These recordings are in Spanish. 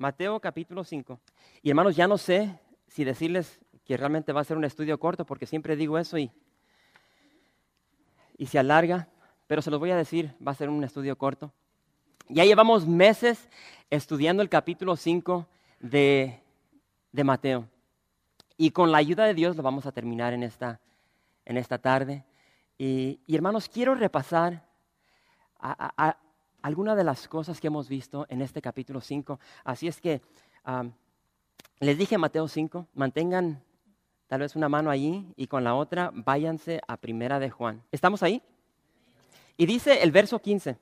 Mateo, capítulo 5. Y hermanos, ya no sé si decirles que realmente va a ser un estudio corto, porque siempre digo eso y, y se alarga, pero se los voy a decir, va a ser un estudio corto. Ya llevamos meses estudiando el capítulo 5 de, de Mateo. Y con la ayuda de Dios lo vamos a terminar en esta, en esta tarde. Y, y hermanos, quiero repasar a, a, algunas de las cosas que hemos visto en este capítulo 5. Así es que les dije Mateo 5, mantengan tal vez una mano allí y con la otra váyanse a Primera de Juan. ¿Estamos ahí? Y dice el verso 15.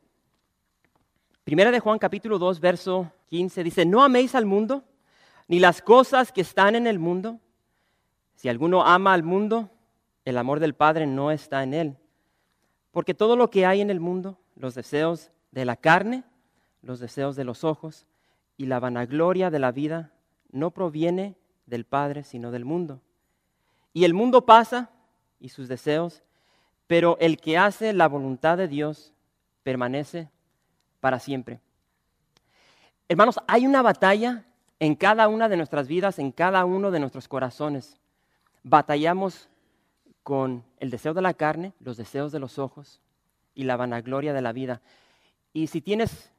Primera de Juan capítulo 2, verso 15 dice, no améis al mundo, ni las cosas que están en el mundo. Si alguno ama al mundo, el amor del Padre no está en él. Porque todo lo que hay en el mundo, los deseos de la carne, los deseos de los ojos y la vanagloria de la vida no proviene del Padre, sino del mundo. Y el mundo pasa y sus deseos, pero el que hace la voluntad de Dios permanece para siempre. Hermanos, hay una batalla en cada una de nuestras vidas, en cada uno de nuestros corazones. Batallamos con el deseo de la carne, los deseos de los ojos y la vanagloria de la vida. Y si tienes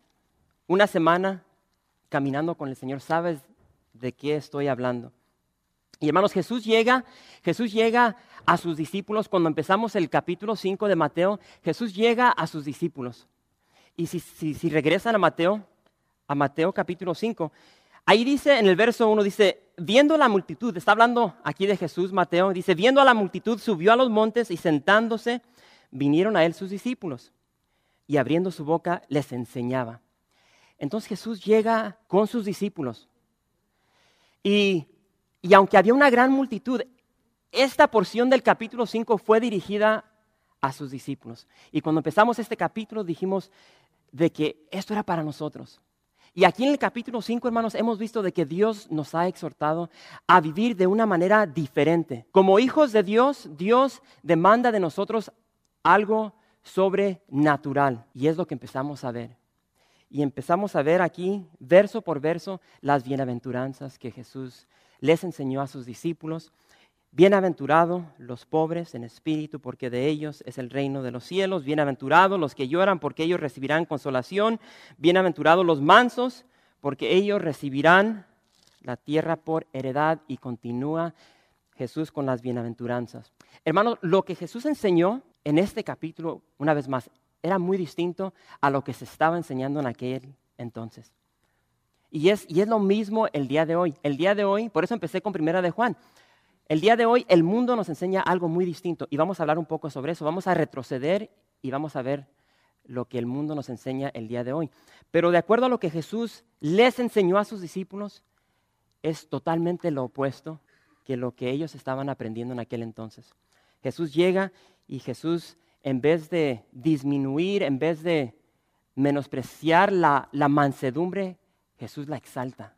una semana caminando con el Señor, sabes de qué estoy hablando. Y hermanos, Jesús llega, Jesús llega a sus discípulos cuando empezamos el capítulo 5 de Mateo, Jesús llega a sus discípulos. Y si, regresan a Mateo, a Mateo capítulo 5, ahí dice en el verso 1, dice, viendo la multitud, está hablando aquí de Jesús, Mateo, dice, viendo a la multitud, subió a los montes y sentándose, vinieron a él sus discípulos y abriendo su boca les enseñaba. Entonces Jesús llega con sus discípulos. Y, y, aunque había una gran multitud, esta porción del capítulo 5 fue dirigida a sus discípulos. Y cuando empezamos este capítulo dijimos de que esto era para nosotros. Y aquí en el capítulo 5, hermanos, hemos visto de que Dios nos ha exhortado a vivir de una manera diferente. Como hijos de Dios, Dios demanda de nosotros algo sobrenatural. Y es lo que empezamos a ver. Y empezamos a ver aquí, verso por verso, las bienaventuranzas que Jesús les enseñó a sus discípulos. Bienaventurados los pobres en espíritu, porque de ellos es el reino de los cielos. Bienaventurados los que lloran, porque ellos recibirán consolación. Bienaventurados los mansos, porque ellos recibirán la tierra por heredad. Y continúa Jesús con las bienaventuranzas. Hermanos, lo que Jesús enseñó en este capítulo, una vez más, era muy distinto a lo que se estaba enseñando en aquel entonces. Y es, y es lo mismo el día de hoy. El día de hoy, por eso empecé con Primera de Juan. El día de hoy el mundo nos enseña algo muy distinto y vamos a hablar un poco sobre eso. Vamos a retroceder y vamos a ver lo que el mundo nos enseña el día de hoy. Pero de acuerdo a lo que Jesús les enseñó a sus discípulos, es totalmente lo opuesto que lo que ellos estaban aprendiendo en aquel entonces. Jesús llega y Jesús, en vez de disminuir, en vez de menospreciar la, mansedumbre, Jesús la exalta.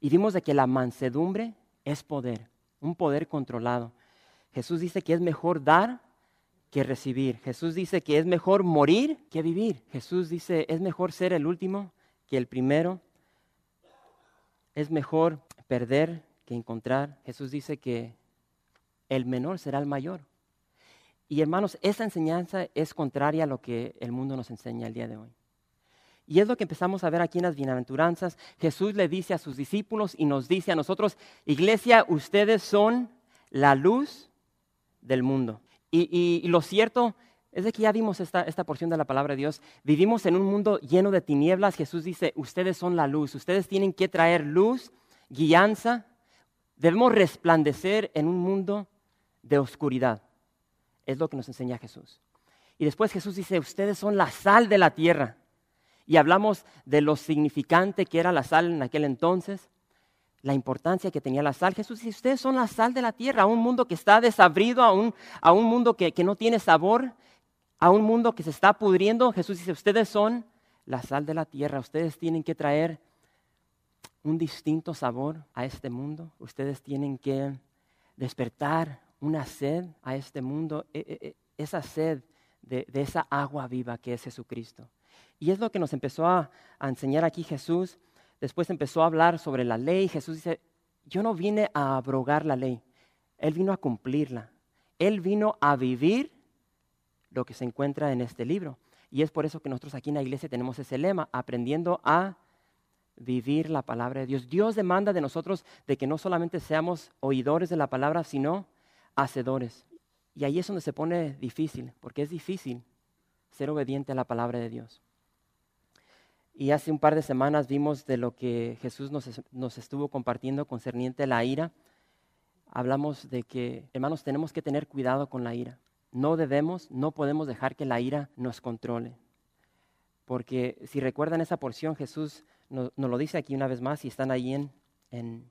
Y vimos de que la mansedumbre es poder, un poder controlado. Jesús dice que es mejor dar que recibir. Jesús dice que es mejor morir que vivir. Jesús dice es mejor ser el último que el primero. Es mejor perder que encontrar. Jesús dice que el menor será el mayor. Y hermanos, esa enseñanza es contraria a lo que el mundo nos enseña el día de hoy. Y es lo que empezamos a ver aquí en las bienaventuranzas. Jesús le dice a sus discípulos y nos dice a nosotros, iglesia, ustedes son la luz del mundo. Y, lo cierto es de que ya vimos esta, esta porción de la palabra de Dios. Vivimos en un mundo lleno de tinieblas. Jesús dice, ustedes son la luz. Ustedes tienen que traer luz, guianza. Debemos resplandecer en un mundo de oscuridad. Es lo que nos enseña Jesús. Y después Jesús dice, ustedes son la sal de la tierra. y hablamos de lo significante que era la sal en aquel entonces, la importancia que tenía la sal. Jesús dice, ustedes son la sal de la tierra, a un mundo que está desabrido, a un, a un mundo que, que no tiene sabor, a un mundo que se está pudriendo. Jesús dice, ustedes son la sal de la tierra, ustedes tienen que traer un distinto sabor a este mundo, ustedes tienen que despertar una sed a este mundo, e, e, e, esa sed de, esa agua viva que es Jesucristo. Y es lo que nos empezó a, a enseñar aquí Jesús. Después empezó a hablar sobre la ley. Jesús dice, yo no vine a abrogar la ley, Él vino a cumplirla. Él vino a vivir lo que se encuentra en este libro. Y es por eso que nosotros aquí en la iglesia tenemos ese lema, aprendiendo a vivir la palabra de Dios. Dios demanda de nosotros de que no solamente seamos oidores de la palabra, sino hacedores. Y ahí es donde se pone difícil, porque es difícil ser obediente a la palabra de Dios. Y hace un par de semanas vimos de lo que Jesús nos, estuvo compartiendo concerniente a la ira. Hablamos de que, hermanos, tenemos que tener cuidado con la ira. No debemos, no podemos dejar que la ira nos controle. Porque si recuerdan esa porción, Jesús nos, lo dice aquí una vez más y están ahí en, en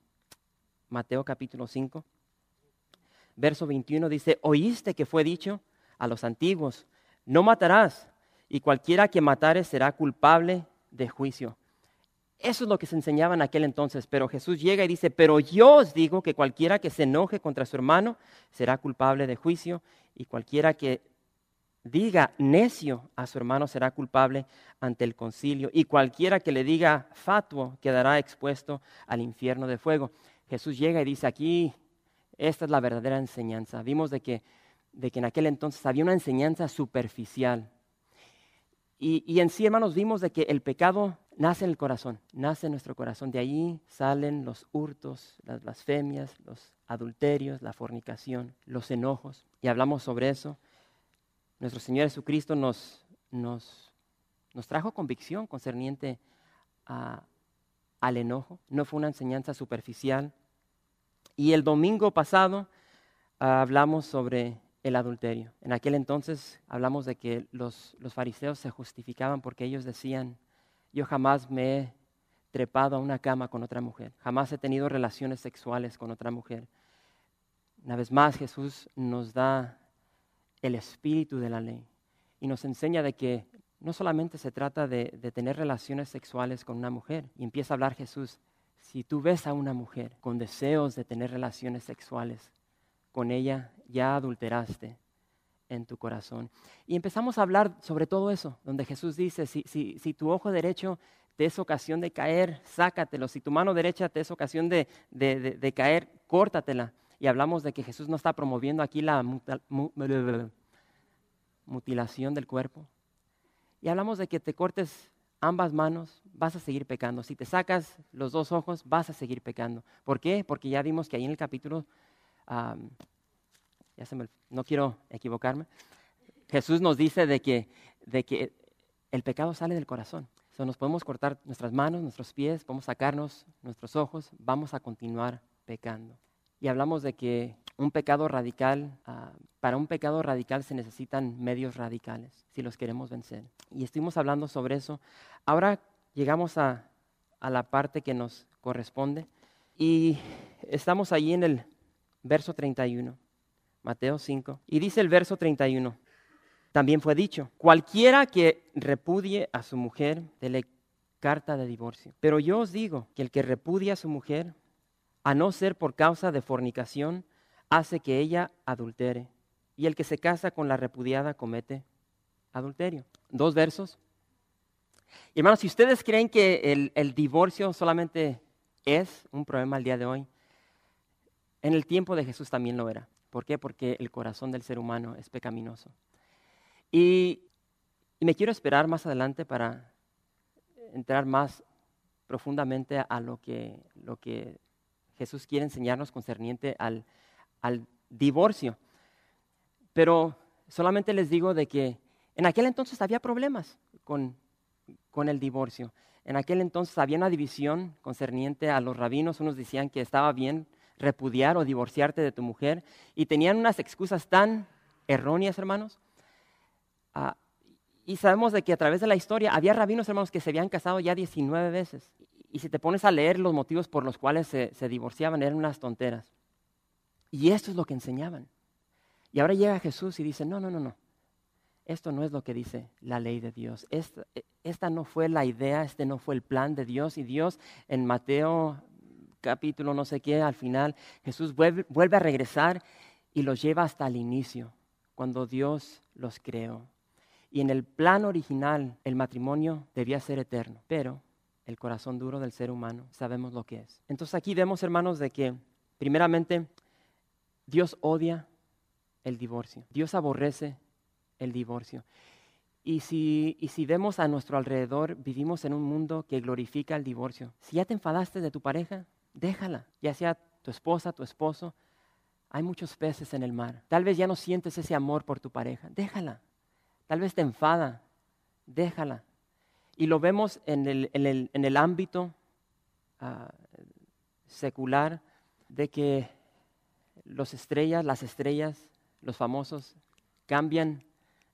Mateo capítulo 5 verso 21 dice, oíste que fue dicho a los antiguos, no matarás, y cualquiera que matare será culpable de juicio. Eso es lo que se enseñaba en aquel entonces, pero Jesús llega y dice, pero yo os digo que cualquiera que se enoje contra su hermano será culpable de juicio, y cualquiera que diga necio a su hermano será culpable ante el concilio, y cualquiera que le diga fatuo quedará expuesto al infierno de fuego. Jesús llega y dice, aquí esta es la verdadera enseñanza. Vimos de que, de que en aquel entonces había una enseñanza superficial. Y, en sí, hermanos, vimos de que el pecado nace en el corazón, nace en nuestro corazón. De allí salen los hurtos, las blasfemias, los adulterios, la fornicación, los enojos. Y hablamos sobre eso. Nuestro Señor Jesucristo nos, nos, nos trajo convicción concerniente al enojo. No fue una enseñanza superficial. Y el domingo pasado ah, hablamos sobre el adulterio. En aquel entonces hablamos de que los, los fariseos se justificaban porque ellos decían, yo jamás me he trepado a una cama con otra mujer, jamás he tenido relaciones sexuales con otra mujer. Una vez más Jesús nos da el espíritu de la ley y nos enseña de que no solamente se trata de, de, tener relaciones sexuales con una mujer, y empieza a hablar Jesús, si tú ves a una mujer con deseos de tener relaciones sexuales, con ella ya adulteraste en tu corazón. Y empezamos a hablar sobre todo eso, donde Jesús dice, si, si, tu ojo derecho te es ocasión de caer, sácatelo. Si tu mano derecha te es ocasión de, de, caer, córtatela. Y hablamos de que Jesús no está promoviendo aquí la mutilación del cuerpo. Y hablamos de que te cortes ambas manos, vas a seguir pecando. Si te sacas los dos ojos, vas a seguir pecando. ¿Por qué? Porque ya vimos que ahí en el capítulo, ya se me, no quiero equivocarme, Jesús nos dice de que, de que el pecado sale del corazón. So, nos podemos cortar nuestras manos, nuestros pies, podemos sacarnos nuestros ojos, vamos a continuar pecando. Y hablamos de que un pecado radical, ah, para un pecado radical se necesitan medios radicales si los queremos vencer. Y estuvimos hablando sobre eso. Ahora llegamos a, a la parte que nos corresponde y estamos allí en el verso 31, Mateo 5, y dice el verso 31, también fue dicho, cualquiera que repudie a su mujer, dele carta de divorcio. Pero yo os digo que el que repudia a su mujer, a no ser por causa de fornicación, hace que ella adultere. Y el que se casa con la repudiada comete adulterio. Dos versos. Y hermanos, si ustedes creen que el, divorcio solamente es un problema al día de hoy, en el tiempo de Jesús también lo era. ¿Por qué? Porque el corazón del ser humano es pecaminoso. Y, me quiero esperar más adelante para entrar más profundamente a lo que, lo que Jesús quiere enseñarnos concerniente al, al divorcio. Pero solamente les digo de que en aquel entonces había problemas con, con el divorcio. En aquel entonces había una división concerniente a los rabinos. Unos decían que estaba bien repudiar o divorciarte de tu mujer y tenían unas excusas tan erróneas, hermanos. Ah, Y sabemos de que a través de la historia había rabinos, hermanos, que se habían casado ya 19 veces. Y si te pones a leer los motivos por los cuales se, se divorciaban, eran unas tonteras. Y esto es lo que enseñaban. Y ahora llega Jesús y dice, no, no, no, no. Esto no es lo que dice la ley de Dios. Esta, esta, no fue la idea, este no fue el plan de Dios. Y Dios en Mateo capítulo no sé qué, al final Jesús vuelve, vuelve a regresar y los lleva hasta el inicio, cuando Dios los creó. Y en el plan original el matrimonio debía ser eterno, pero el corazón duro del ser humano sabemos lo que es. Entonces aquí vemos, hermanos, de que primeramente Dios odia el divorcio. Dios aborrece el divorcio. Y si, y si vemos a nuestro alrededor, vivimos en un mundo que glorifica el divorcio. Si ya te enfadaste de tu pareja, déjala, ya sea tu esposa, tu esposo. Hay muchos peces en el mar. Tal vez ya no sientes ese amor por tu pareja, déjala. Tal vez te enfada, déjala. Y lo vemos en el, en el, en el ámbito uh, secular de que los estrellas, las estrellas, los famosos, cambian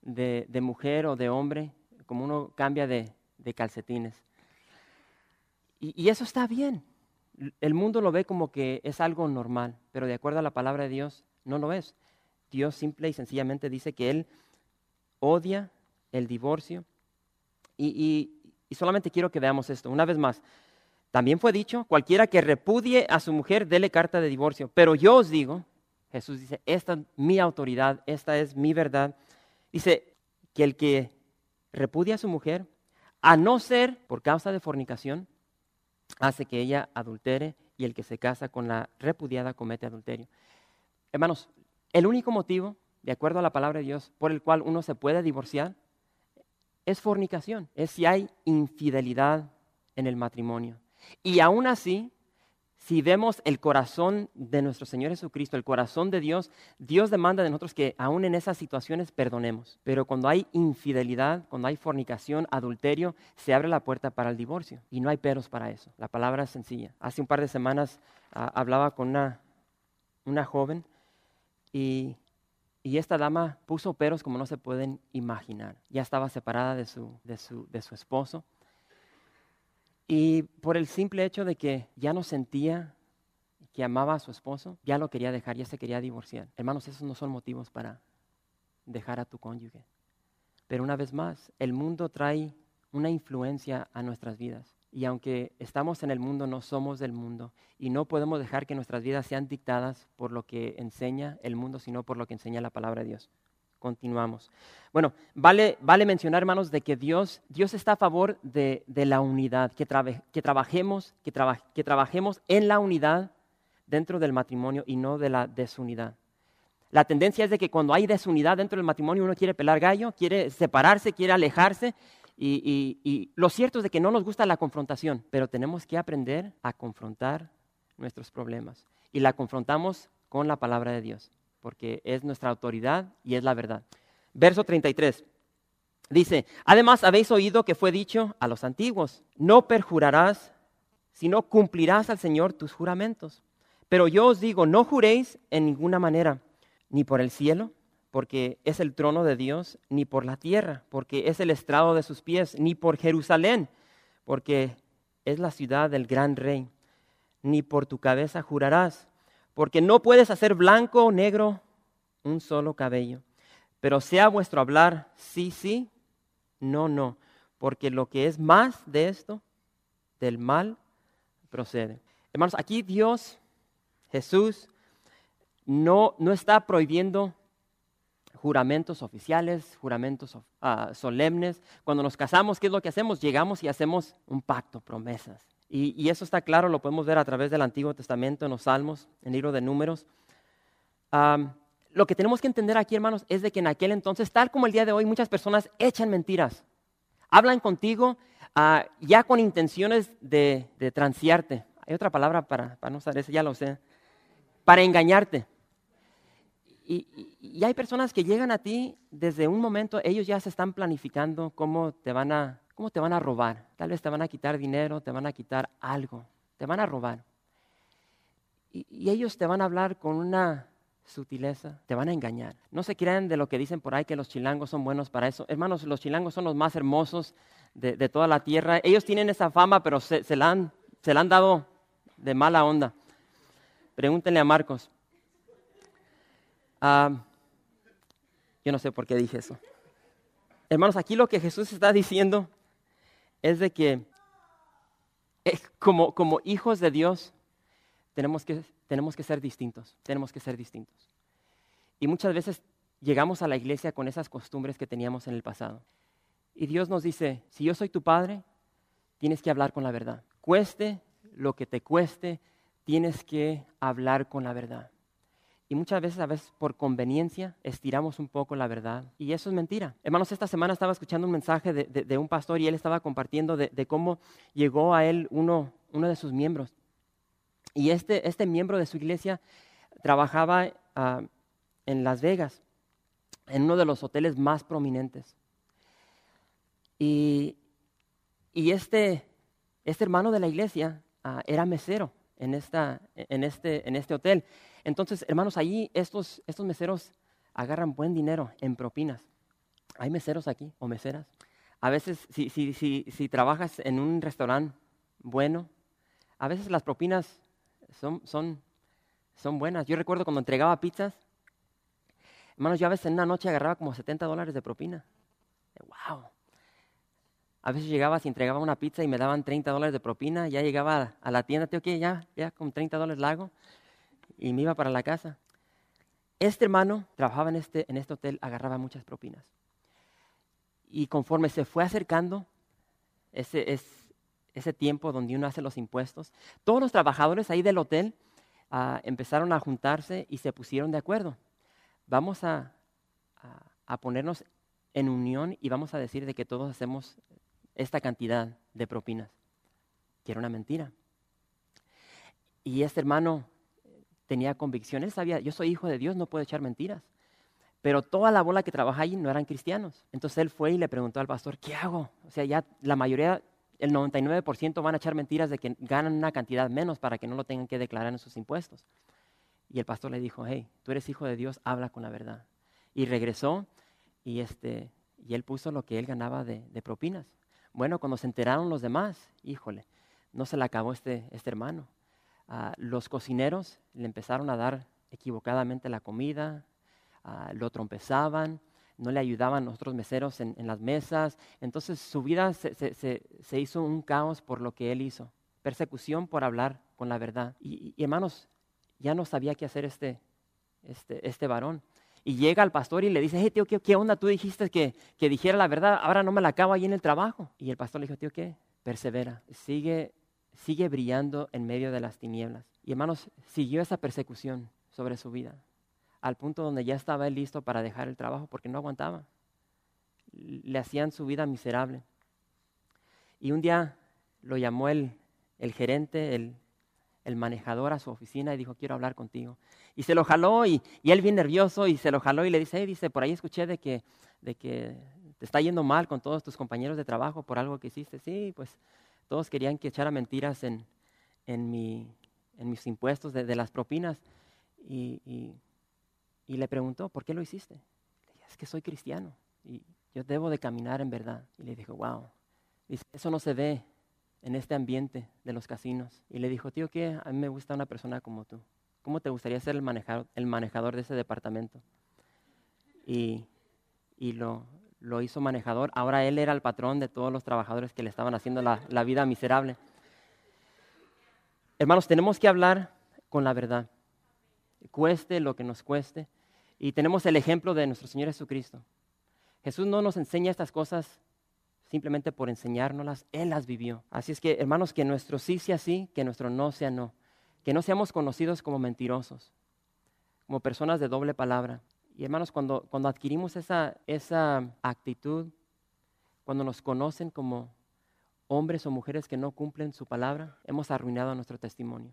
de, mujer o de hombre como uno cambia de, calcetines. Y, eso está bien. El mundo lo ve como que es algo normal, pero de acuerdo a la palabra de Dios, no lo es. Dios simple y sencillamente dice que Él odia el divorcio. Y, y solamente quiero que veamos esto. Una vez más, también fue dicho, cualquiera que repudie a su mujer, dele carta de divorcio. Pero yo os digo, Jesús dice, esta es mi autoridad, esta es mi verdad. Dice que el que repudia a su mujer, a no ser por causa de fornicación, hace que ella adultere y el que se casa con la repudiada comete adulterio. Hermanos, el único motivo, de acuerdo a la palabra de Dios, por el cual uno se puede divorciar es fornicación, es si hay infidelidad en el matrimonio. Y aún así, si vemos el corazón de nuestro Señor Jesucristo, el corazón de Dios, Dios demanda de nosotros que aún en esas situaciones perdonemos. Pero cuando hay infidelidad, cuando hay fornicación, adulterio, se abre la puerta para el divorcio. Y no hay peros para eso. La palabra es sencilla. Hace un par de semanas uh, hablaba con una, una joven y, y, esta dama puso peros como no se pueden imaginar. Ya estaba separada de su, de su, de su esposo y por el simple hecho de que ya no sentía que amaba a su esposo, ya lo quería dejar, ya se quería divorciar. Hermanos, esos no son motivos para dejar a tu cónyuge. Pero una vez más, el mundo trae una influencia a nuestras vidas. Y aunque estamos en el mundo, no somos del mundo. Y no podemos dejar que nuestras vidas sean dictadas por lo que enseña el mundo, sino por lo que enseña la palabra de Dios continuamos. Bueno, vale, vale mencionar, hermanos, de que Dios, Dios está a favor de, de la unidad, que, que trabajemos, que, traba que trabajemos en la unidad dentro del matrimonio y no de la desunidad. La tendencia es de que cuando hay desunidad dentro del matrimonio uno quiere pelar gallo, quiere separarse, quiere alejarse. Y, y, y, lo cierto es de que no nos gusta la confrontación, pero tenemos que aprender a confrontar nuestros problemas. Y la confrontamos con la palabra de Dios porque es nuestra autoridad y es la verdad. Verso 33. Dice, además habéis oído que fue dicho a los antiguos, no perjurarás, sino cumplirás al Señor tus juramentos. Pero yo os digo, no juréis en ninguna manera, ni por el cielo, porque es el trono de Dios, ni por la tierra, porque es el estrado de sus pies, ni por Jerusalén, porque es la ciudad del gran rey, ni por tu cabeza jurarás, porque no puedes hacer blanco o negro un solo cabello. Pero sea vuestro hablar sí, sí, no, no, porque lo que es más de esto, del mal, procede. Hermanos, aquí Dios, Jesús, no, no está prohibiendo juramentos oficiales, juramentos uh, solemnes. Cuando nos casamos, ¿qué es lo que hacemos? Llegamos y hacemos un pacto, promesas. Y, y, eso está claro, lo podemos ver a través del Antiguo Testamento, en los Salmos, en el libro de Números. Um, lo que tenemos que entender aquí, hermanos, es de que en aquel entonces, tal como el día de hoy, muchas personas echan mentiras. Hablan contigo uh, ya con intenciones de, de, transearte. Hay otra palabra para, para no usar eso, ya lo sé. Para engañarte. Y, y, y, hay personas que llegan a ti desde un momento, ellos ya se están planificando cómo te van a ¿Cómo te van a robar? Tal vez te van a quitar dinero, te van a quitar algo, te van a robar. Y, ellos te van a hablar con una sutileza, te van a engañar. No se crean de lo que dicen por ahí que los chilangos son buenos para eso. Hermanos, los chilangos son los más hermosos de, toda la tierra. Ellos tienen esa fama, pero se, la han, se la han dado de mala onda. Pregúntenle a Marcos. Ah, yo no sé por qué dije eso. Hermanos, aquí lo que Jesús está diciendo es de que eh, como, hijos de Dios tenemos que, tenemos que ser distintos, tenemos que ser distintos. Y muchas veces llegamos a la iglesia con esas costumbres que teníamos en el pasado. Y Dios nos dice, si yo soy tu padre, tienes que hablar con la verdad. Cueste lo que te cueste, tienes que hablar con la verdad. Y muchas veces, a veces por conveniencia, estiramos un poco la verdad. Y eso es mentira. Hermanos, esta semana estaba escuchando un mensaje de, un pastor y él estaba compartiendo de, cómo llegó a él uno, uno de sus miembros. Y este, este miembro de su iglesia trabajaba ah, en Las Vegas, en uno de los hoteles más prominentes. Y, y este, este hermano de la iglesia ah, era mesero en, esta, en, este, en este hotel. Entonces, hermanos, allí estos, estos meseros agarran buen dinero en propinas. Hay meseros aquí o meseras. A veces, si, si, si, si trabajas en un restaurante bueno, a veces las propinas son, son, son buenas. Yo recuerdo cuando entregaba pizzas, hermanos, yo a veces en una noche agarraba como 70 dólares de propina. ¡Wow! A veces llegaba, si entregaba una pizza y me daban 30 dólares de propina, ya llegaba a la tienda, tío, ya, ya con 30 dólares la hago, y me iba para la casa. Este hermano trabajaba en este, en este hotel, agarraba muchas propinas. Y conforme se fue acercando ese, ese tiempo donde uno hace los impuestos, todos los trabajadores ahí del hotel ah, empezaron a juntarse y se pusieron de acuerdo. Vamos a, a ponernos en unión y vamos a decir de que todos hacemos esta cantidad de propinas, que era una mentira. Y este hermano tenía convicción, él sabía, yo soy hijo de Dios, no puedo echar mentiras. Pero toda la bola que trabaja ahí no eran cristianos. Entonces él fue y le preguntó al pastor, ¿qué hago? O sea, ya la mayoría, el 99% van a echar mentiras de que ganan una cantidad menos para que no lo tengan que declarar en sus impuestos. Y el pastor le dijo, hey, tú eres hijo de Dios, habla con la verdad. Y regresó y, este, y él puso lo que él ganaba de propinas. Bueno, cuando se enteraron los demás, híjole, no se le acabó este, este hermano. Los cocineros le empezaron a dar equivocadamente la comida, lo trompezaban, no le ayudaban los otros meseros en, las mesas. Entonces su vida se, hizo un caos por lo que él hizo. Persecución por hablar con la verdad. Y, hermanos, ya no sabía qué hacer este, este, este varón. Y llega al pastor y le dice, hey tío, ¿qué, onda? Tú dijiste que, que, dijera la verdad, ahora no me la acabo ahí en el trabajo. Y el pastor le dijo, tío, ¿qué? Persevera, sigue, sigue brillando en medio de las tinieblas. Y hermanos, siguió esa persecución sobre su vida, al punto donde ya estaba él listo para dejar el trabajo porque no aguantaba. Le hacían su vida miserable. Y un día lo llamó el, el gerente, el, el manejador a su oficina y dijo, quiero hablar contigo. Y se lo jaló y, él bien nervioso y se lo jaló y le dice, dice, por ahí escuché de que, de que te está yendo mal con todos tus compañeros de trabajo por algo que hiciste. Sí, pues todos querían que echara mentiras en, en, mi, en mis impuestos de, las propinas. Y, y, le preguntó, ¿por qué lo hiciste? Le dije, es que soy cristiano y yo debo de caminar en verdad. Y le dijo, wow, dice, eso no se ve en este ambiente de los casinos. Y le dijo, tío, que a mí me gusta una persona como tú. ¿Cómo te gustaría ser el manejador, el manejador de ese departamento? Y, y lo, lo, hizo manejador. Ahora él era el patrón de todos los trabajadores que le estaban haciendo la, vida miserable. Hermanos, tenemos que hablar con la verdad. Cueste lo que nos cueste. Y tenemos el ejemplo de nuestro Señor Jesucristo. Jesús no nos enseña estas cosas simplemente por enseñárnoslas, Él las vivió. Así es que, hermanos, que nuestro sí sea sí, que nuestro no sea no. Que no seamos conocidos como mentirosos, como personas de doble palabra. Y hermanos, cuando, cuando adquirimos esa, esa actitud, cuando nos conocen como hombres o mujeres que no cumplen su palabra, hemos arruinado nuestro testimonio.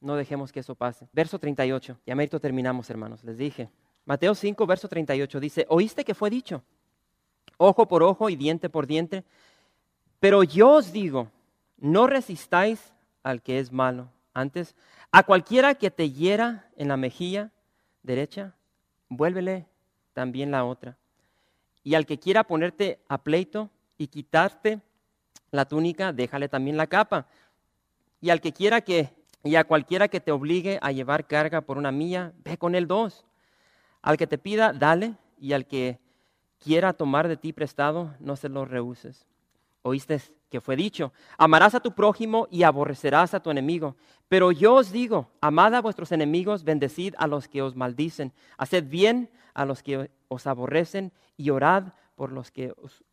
No dejemos que eso pase. Verso 38. Ya mérito terminamos, hermanos. Les dije. Mateo 5, verso 38 dice, ¿oíste que fue dicho? ojo por ojo y diente por diente. Pero yo os digo, no resistáis al que es malo. Antes, a cualquiera que te hiera en la mejilla, derecha, vuélvele también la otra. Y al que quiera ponerte a pleito y quitarte la túnica, déjale también la capa. Y al que quiera que, y a cualquiera que te obligue a llevar carga por una milla, ve con él dos. Al que te pida, dale, y al que quiera tomar de ti prestado, no se lo rehuses. Oíste que fue dicho, amarás a tu prójimo y aborrecerás a tu enemigo. Pero yo os digo, amad a vuestros enemigos, bendecid a los que os maldicen, haced bien a los que os aborrecen y orad por los que os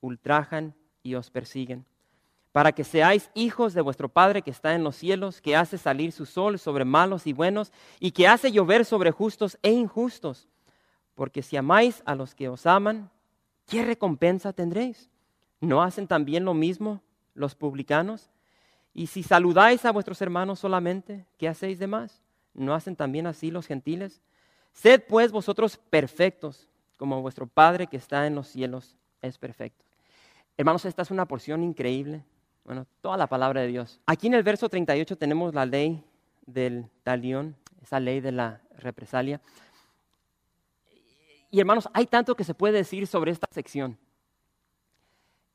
ultrajan y os persiguen, para que seáis hijos de vuestro Padre que está en los cielos, que hace salir su sol sobre malos y buenos, y que hace llover sobre justos e injustos. Porque si amáis a los que os aman, ¿qué recompensa tendréis? ¿No hacen también lo mismo los publicanos? Y si saludáis a vuestros hermanos solamente, ¿qué hacéis de más? ¿No hacen también así los gentiles? Sed pues vosotros perfectos, como vuestro Padre que está en los cielos es perfecto. Hermanos, esta es una porción increíble. Bueno, toda la palabra de Dios. Aquí en el verso 38 tenemos la ley del talión, esa ley de la represalia. Y hermanos, hay tanto que se puede decir sobre esta sección.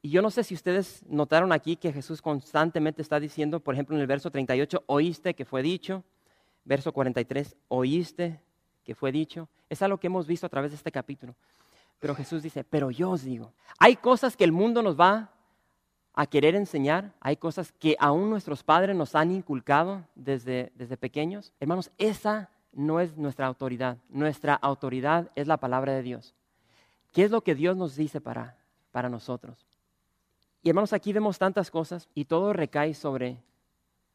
Y yo no sé si ustedes notaron aquí que Jesús constantemente está diciendo, por ejemplo, en el verso 38, oíste que fue dicho. Verso 43, oíste que fue dicho. Es algo que hemos visto a través de este capítulo. Pero Jesús dice, pero yo os digo, hay cosas que el mundo nos va a querer enseñar, hay cosas que aún nuestros padres nos han inculcado desde, desde pequeños. Hermanos, esa no es nuestra autoridad. Nuestra autoridad es la palabra de Dios. ¿Qué es lo que Dios nos dice para, para nosotros? Y hermanos, aquí vemos tantas cosas y todo recae sobre,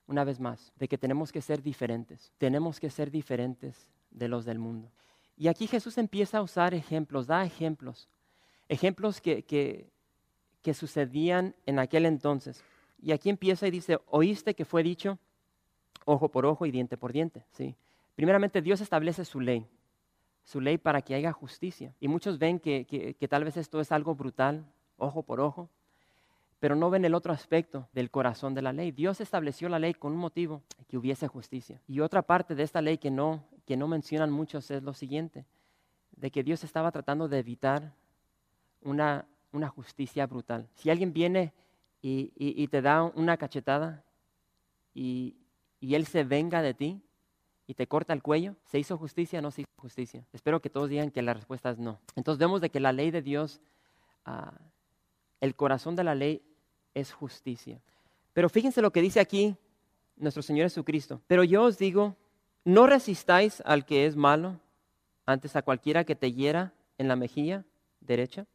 una vez más, de que tenemos que ser diferentes. Tenemos que ser diferentes de los del mundo. Y aquí Jesús empieza a usar ejemplos, da ejemplos, ejemplos que, que, sucedían en aquel entonces. Y aquí empieza y dice, oíste que fue dicho ojo por ojo y diente por diente. ¿sí? Primeramente Dios establece su ley, su ley para que haya justicia. Y muchos ven que, que, tal vez esto es algo brutal, ojo por ojo, pero no ven el otro aspecto del corazón de la ley. Dios estableció la ley con un motivo, que hubiese justicia. Y otra parte de esta ley que no, que no mencionan muchos es lo siguiente, de que Dios estaba tratando de evitar una, una justicia brutal. Si alguien viene y, y, te da una cachetada y, y él se venga de ti, y te corta el cuello, ¿se hizo justicia o no se hizo justicia? Espero que todos digan que la respuesta es no. Entonces vemos de que la ley de Dios uh, el corazón de la ley es justicia. Pero fíjense lo que dice aquí nuestro Señor Jesucristo. Pero yo os digo, no resistáis al que es malo, antes a cualquiera que te hiera en la mejilla derecha,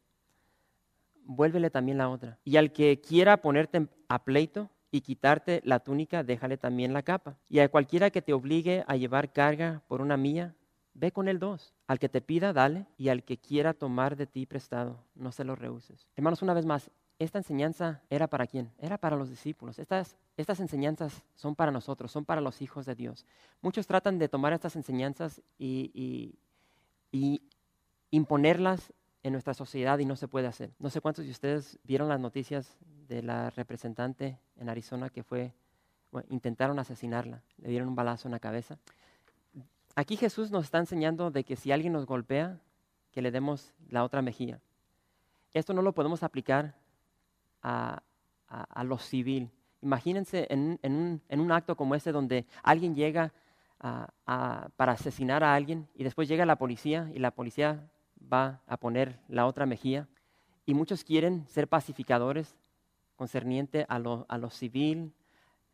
vuélvele también la otra. Y al que quiera ponerte a pleito y quitarte la túnica, déjale también la capa. Y a cualquiera que te obligue a llevar carga por una milla, ve con el dos. Al que te pida, dale, y al que quiera tomar de ti prestado, no se lo rehuses. Hermanos, una vez más, esta enseñanza era para quién? Era para los discípulos. Estas, enseñanzas son para nosotros, son para los hijos de Dios. Muchos tratan de tomar estas enseñanzas y, y, imponerlas en nuestra sociedad y no se puede hacer. No sé cuántos de ustedes vieron las noticias de la representante en Arizona que fue, intentaron asesinarla, le dieron un balazo en la cabeza. Aquí Jesús nos está enseñando de que si alguien nos golpea, que le demos la otra mejilla. Esto no lo podemos aplicar a, lo civil. Imagínense en, un, acto como este donde alguien llega para asesinar a alguien y después llega la policía y la policía va a poner la otra mejilla. Y muchos quieren ser pacificadores concerniente a lo, civil.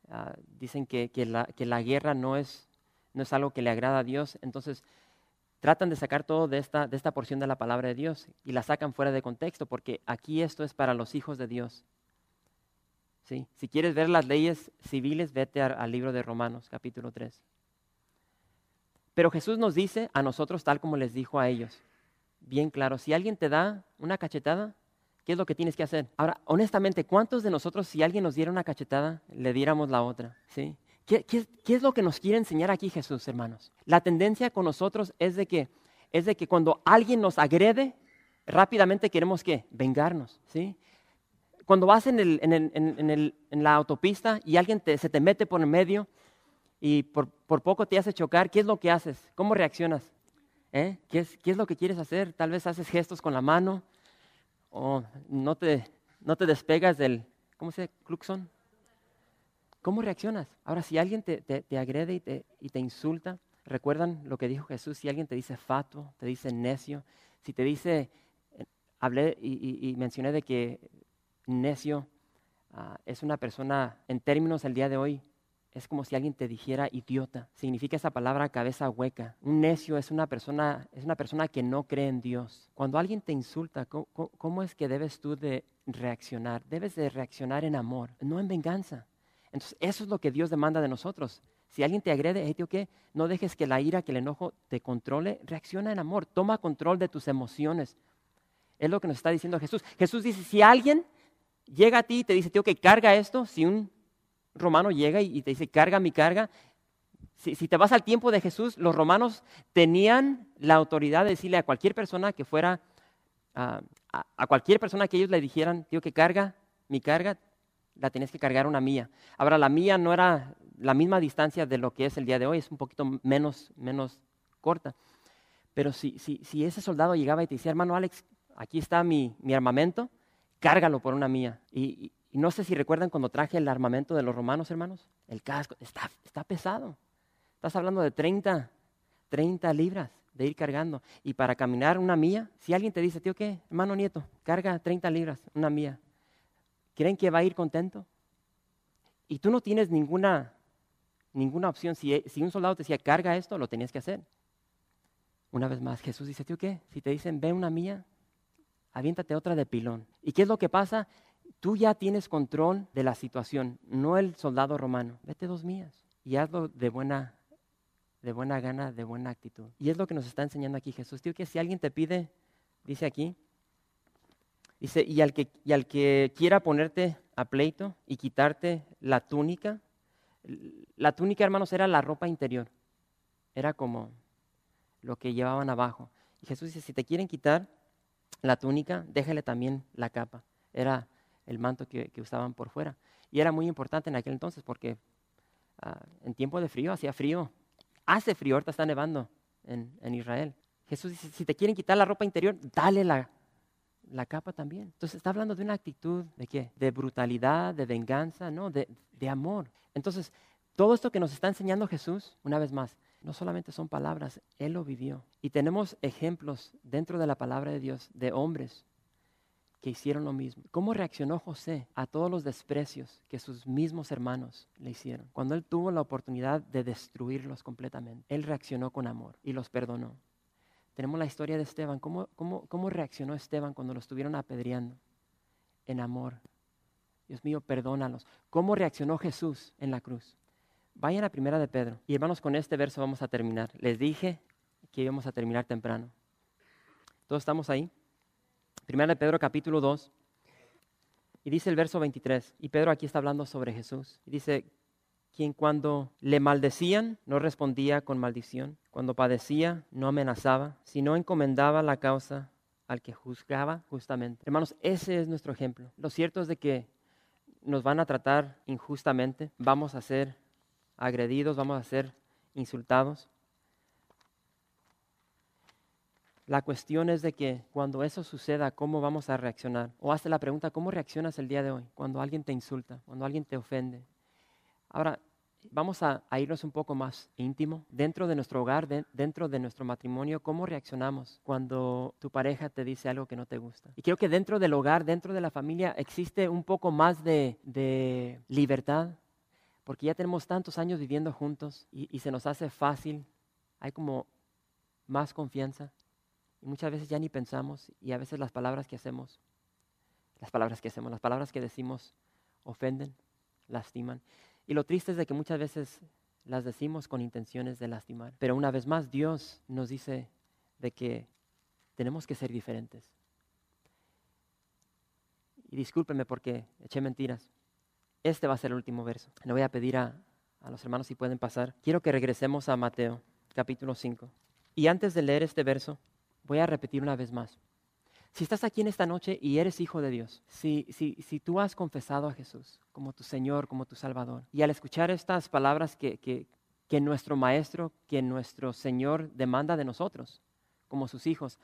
Ah, dicen que, que la guerra no es no es algo que le agrada a Dios, entonces tratan de sacar todo de esta, de esta porción de la palabra de Dios y la sacan fuera de contexto, porque aquí esto es para los hijos de Dios. ¿Sí? Si quieres ver las leyes civiles, vete al libro de Romanos, capítulo 3. Pero Jesús nos dice a nosotros tal como les dijo a ellos. Bien claro, si alguien te da una cachetada, ¿qué es lo que tienes que hacer? Ahora, honestamente, ¿cuántos de nosotros si alguien nos diera una cachetada, le diéramos la otra? ¿Sí? ¿Qué, es lo que nos quiere enseñar aquí Jesús, hermanos? La tendencia con nosotros es de que, es de que cuando alguien nos agrede, rápidamente queremos que vengarnos, ¿sí? Cuando vas en, el, en, el, en la autopista y alguien se te mete por el medio y por, por, poco te hace chocar, ¿qué es lo que haces? ¿Cómo reaccionas? ¿Eh? ¿Qué, es, ¿Qué es lo que quieres hacer? Tal vez haces gestos con la mano o no te, no te despegas del, ¿cómo se dice? Cluxon. ¿Cómo reaccionas? Ahora, si alguien te, te, agrede y te, y te insulta, recuerdan lo que dijo Jesús, si alguien te dice fatuo, te dice necio, si te dice, eh, hablé y, mencioné de que necio ah, es una persona, en términos del día de hoy, es como si alguien te dijera idiota. Significa esa palabra cabeza hueca. Un necio es una persona, es una persona que no cree en Dios. Cuando alguien te insulta, ¿cómo, es que debes tú de reaccionar? Debes de reaccionar en amor, no en venganza. Entonces, eso es lo que Dios demanda de nosotros. Si alguien te agrede, tío, ¿qué? No dejes que la ira, que el enojo te controle. Reacciona en amor. Toma control de tus emociones. Es lo que nos está diciendo Jesús. Jesús dice, si alguien llega a ti y te dice, tío, que carga esto, si un romano llega y te dice, carga mi carga. Si, te vas al tiempo de Jesús, los romanos tenían la autoridad de decirle a cualquier persona que fuera, a, cualquier persona que ellos le dijeran, tío, que carga mi carga, la tienes que cargar una mía. Ahora, la mía no era la misma distancia de lo que es el día de hoy, es un poquito menos, menos corta. Pero si, si, si ese soldado llegaba y te decía, hermano Alex, aquí está mi, mi armamento, cárgalo por una mía. Y, y no sé si recuerdan cuando traje el armamento de los romanos, hermanos. El casco está, está pesado. Estás hablando de 30, 30 libras de ir cargando. Y para caminar una mía, si alguien te dice, tío, ¿qué? Hermano nieto, carga 30 libras, una mía. ¿Creen que va a ir contento? Y tú no tienes ninguna, ninguna opción. Si, un soldado te decía, carga esto, lo tenías que hacer. Una vez más, Jesús dice, tío, ¿qué? Si te dicen, ve una mía, aviéntate otra de pilón. ¿Y qué es lo que pasa? tú ya tienes control de la situación, no el soldado romano. Vete dos mías y hazlo de buena, de buena gana, de buena actitud. Y es lo que nos está enseñando aquí Jesús. Tío, que si alguien te pide, dice aquí, dice, y al que, y al que quiera ponerte a pleito y quitarte la túnica, la túnica, hermanos, era la ropa interior. Era como lo que llevaban abajo. Y Jesús dice, si te quieren quitar la túnica, déjale también la capa. Era el manto que, usaban por fuera. Y era muy importante en aquel entonces porque ah, en tiempo de frío hacía frío. Hace frío, ahorita está nevando en, Israel. Jesús dice, si te quieren quitar la ropa interior, dale la, la capa también. Entonces está hablando de una actitud de qué? De brutalidad, de venganza, no, de, de amor. Entonces, todo esto que nos está enseñando Jesús, una vez más, no solamente son palabras, Él lo vivió. Y tenemos ejemplos dentro de la palabra de Dios de hombres que hicieron lo mismo. ¿Cómo reaccionó José a todos los desprecios que sus mismos hermanos le hicieron? Cuando él tuvo la oportunidad de destruirlos completamente, él reaccionó con amor y los perdonó. Tenemos la historia de Esteban. ¿Cómo, cómo, cómo reaccionó Esteban cuando lo estuvieron apedreando? En amor. Dios mío, perdónalos. ¿Cómo reaccionó Jesús en la cruz? Vayan a primera de Pedro. Y hermanos, con este verso vamos a terminar. Les dije que íbamos a terminar temprano. ¿Todos estamos ahí? Primera de Pedro capítulo 2. Y dice el verso 23, y Pedro aquí está hablando sobre Jesús. Y dice, quien cuando le maldecían no respondía con maldición, cuando padecía no amenazaba, sino encomendaba la causa al que juzgaba justamente. Hermanos, ese es nuestro ejemplo. Lo cierto es de que nos van a tratar injustamente, vamos a ser agredidos, vamos a ser insultados, La cuestión es de que cuando eso suceda, ¿cómo vamos a reaccionar? O hazte la pregunta, ¿cómo reaccionas el día de hoy cuando alguien te insulta, cuando alguien te ofende? Ahora, vamos a, irnos un poco más íntimo. Dentro de nuestro hogar, dentro de nuestro matrimonio, ¿cómo reaccionamos cuando tu pareja te dice algo que no te gusta? Y creo que dentro del hogar, dentro de la familia, existe un poco más de, libertad, porque ya tenemos tantos años viviendo juntos y se nos hace fácil, hay como más confianza. Y muchas veces ya ni pensamos y a veces las palabras que hacemos, las palabras que hacemos, las palabras que decimos ofenden, lastiman. Y lo triste es de que muchas veces las decimos con intenciones de lastimar. Pero una vez más Dios nos dice de que tenemos que ser diferentes. Y discúlpenme porque eché mentiras. Este va a ser el último verso. Le voy a pedir a, a los hermanos si pueden pasar. Quiero que regresemos a Mateo, capítulo 5. Y antes de leer este verso, Voy a repetir una vez más. Si estás aquí en esta noche y eres hijo de Dios, si, si, si tú has confesado a Jesús como tu Señor, como tu Salvador, y al escuchar estas palabras que, que, que nuestro Maestro, que nuestro Señor demanda de nosotros, como sus hijos.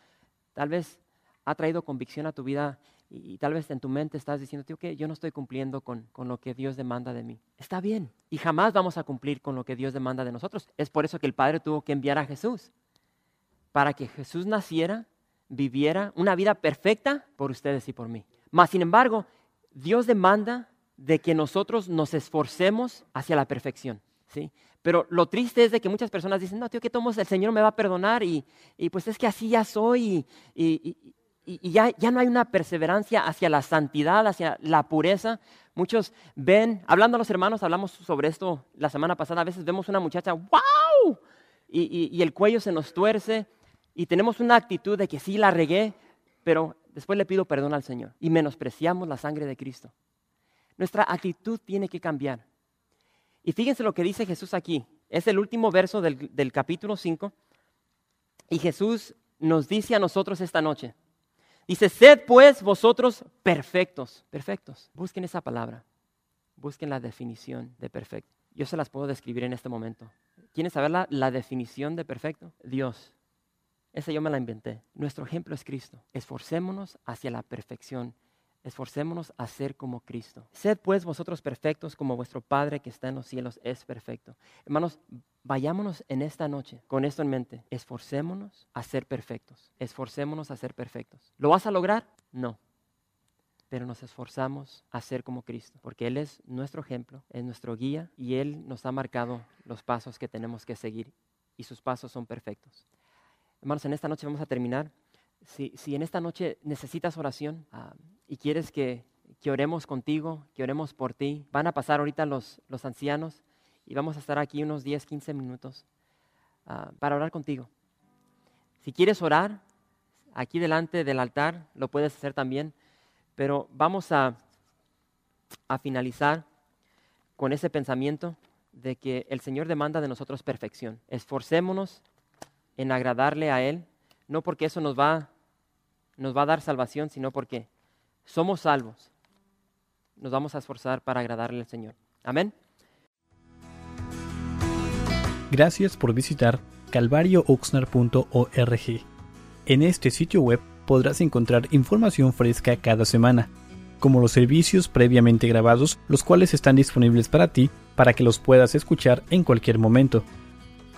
Tal vez ha traído convicción a tu vida y, tal vez en tu mente estás diciendo, tío, que yo no estoy cumpliendo con, con lo que Dios demanda de mí. Está bien. Y jamás vamos a cumplir con lo que Dios demanda de nosotros. Es por eso que el Padre tuvo que enviar a Jesús. Para que Jesús naciera, viviera una vida perfecta por ustedes y por mí. Mas, sin embargo, Dios demanda de que nosotros nos esforcemos hacia la perfección. ¿sí? Pero lo triste es de que muchas personas dicen, no, tío, que tomos el Señor me va a perdonar y, y pues es que así ya soy y, y, y ya, ya, no hay una perseverancia hacia la santidad, hacia la pureza. Muchos ven, hablando a los hermanos, hablamos sobre esto la semana pasada, a veces vemos una muchacha, wow, y, el cuello se nos tuerce y tenemos una actitud de que sí la regué, pero después le pido perdón al Señor y menospreciamos la sangre de Cristo. Nuestra actitud tiene que cambiar. Y fíjense lo que dice Jesús aquí. Es el último verso del, del capítulo 5. Y Jesús nos dice a nosotros esta noche. Dice, sed pues vosotros perfectos. Perfectos. Busquen esa palabra. Busquen la definición de perfecto. Yo se las puedo describir en este momento. ¿Quieren saber la, la definición de perfecto? Dios. Esa yo me la inventé. Nuestro ejemplo es Cristo. Esforcémonos hacia la perfección esforcémonos a ser como Cristo. Sed pues vosotros perfectos como vuestro Padre que está en los cielos es perfecto. Hermanos, vayámonos en esta noche con esto en mente. Esforcémonos a ser perfectos. Esforcémonos a ser perfectos. ¿Lo vas a lograr? No. Pero nos esforzamos a ser como Cristo, porque Él es nuestro ejemplo, es nuestro guía y Él nos ha marcado los pasos que tenemos que seguir y sus pasos son perfectos. Hermanos, en esta noche vamos a terminar. Si, si en esta noche necesitas oración, ah, y quieres que, oremos contigo, que oremos por ti. Van a pasar ahorita los, los ancianos y vamos a estar aquí unos 10, 15 minutos ah, para orar contigo. Si quieres orar, aquí delante del altar lo puedes hacer también, pero vamos a, a finalizar con ese pensamiento de que el Señor demanda de nosotros perfección. Esforcémonos en agradarle a Él, no porque eso nos va, nos va a dar salvación, sino porque somos salvos, nos vamos a esforzar para agradarle al Señor. Amén. Gracias por visitar calvariooxnar.org. En este sitio web podrás encontrar información fresca cada semana, como los servicios previamente grabados, los cuales están disponibles para ti para que los puedas escuchar en cualquier momento.